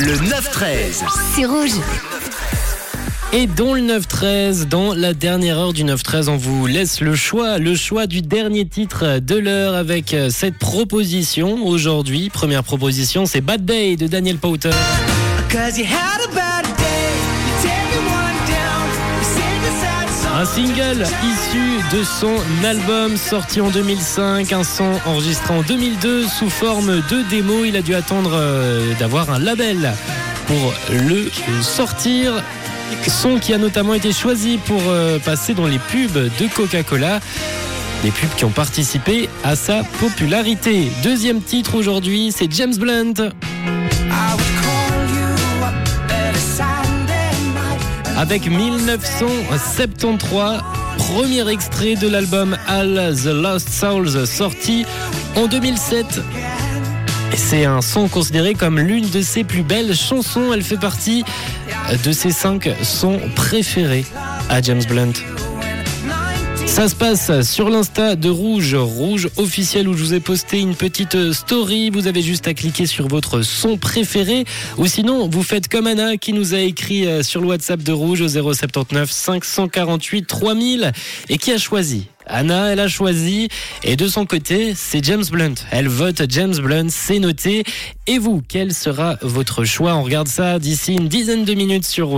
Le 9-13. C'est rouge. Et dans le 9-13, dans la dernière heure du 9-13, on vous laisse le choix, le choix du dernier titre de l'heure avec euh, cette proposition aujourd'hui. Première proposition, c'est Bad Day de Daniel Powter. Un single issu de son album sorti en 2005, un son enregistré en 2002 sous forme de démo. Il a dû attendre euh, d'avoir un label pour le sortir. Son qui a notamment été choisi pour euh, passer dans les pubs de Coca-Cola. Des pubs qui ont participé à sa popularité. Deuxième titre aujourd'hui, c'est James Blunt. Avec 1973, premier extrait de l'album All the Lost Souls sorti en 2007. Et C'est un son considéré comme l'une de ses plus belles chansons. Elle fait partie de ses cinq sons préférés à James Blunt. Ça se passe sur l'insta de Rouge, Rouge officiel où je vous ai posté une petite story. Vous avez juste à cliquer sur votre son préféré ou sinon vous faites comme Anna qui nous a écrit euh, sur le WhatsApp de Rouge au 079 548 3000 et qui a choisi Anna, elle a choisi. Et de son côté, c'est James Blunt. Elle vote James Blunt, c'est noté. Et vous, quel sera votre choix? On regarde ça d'ici une dizaine de minutes sur.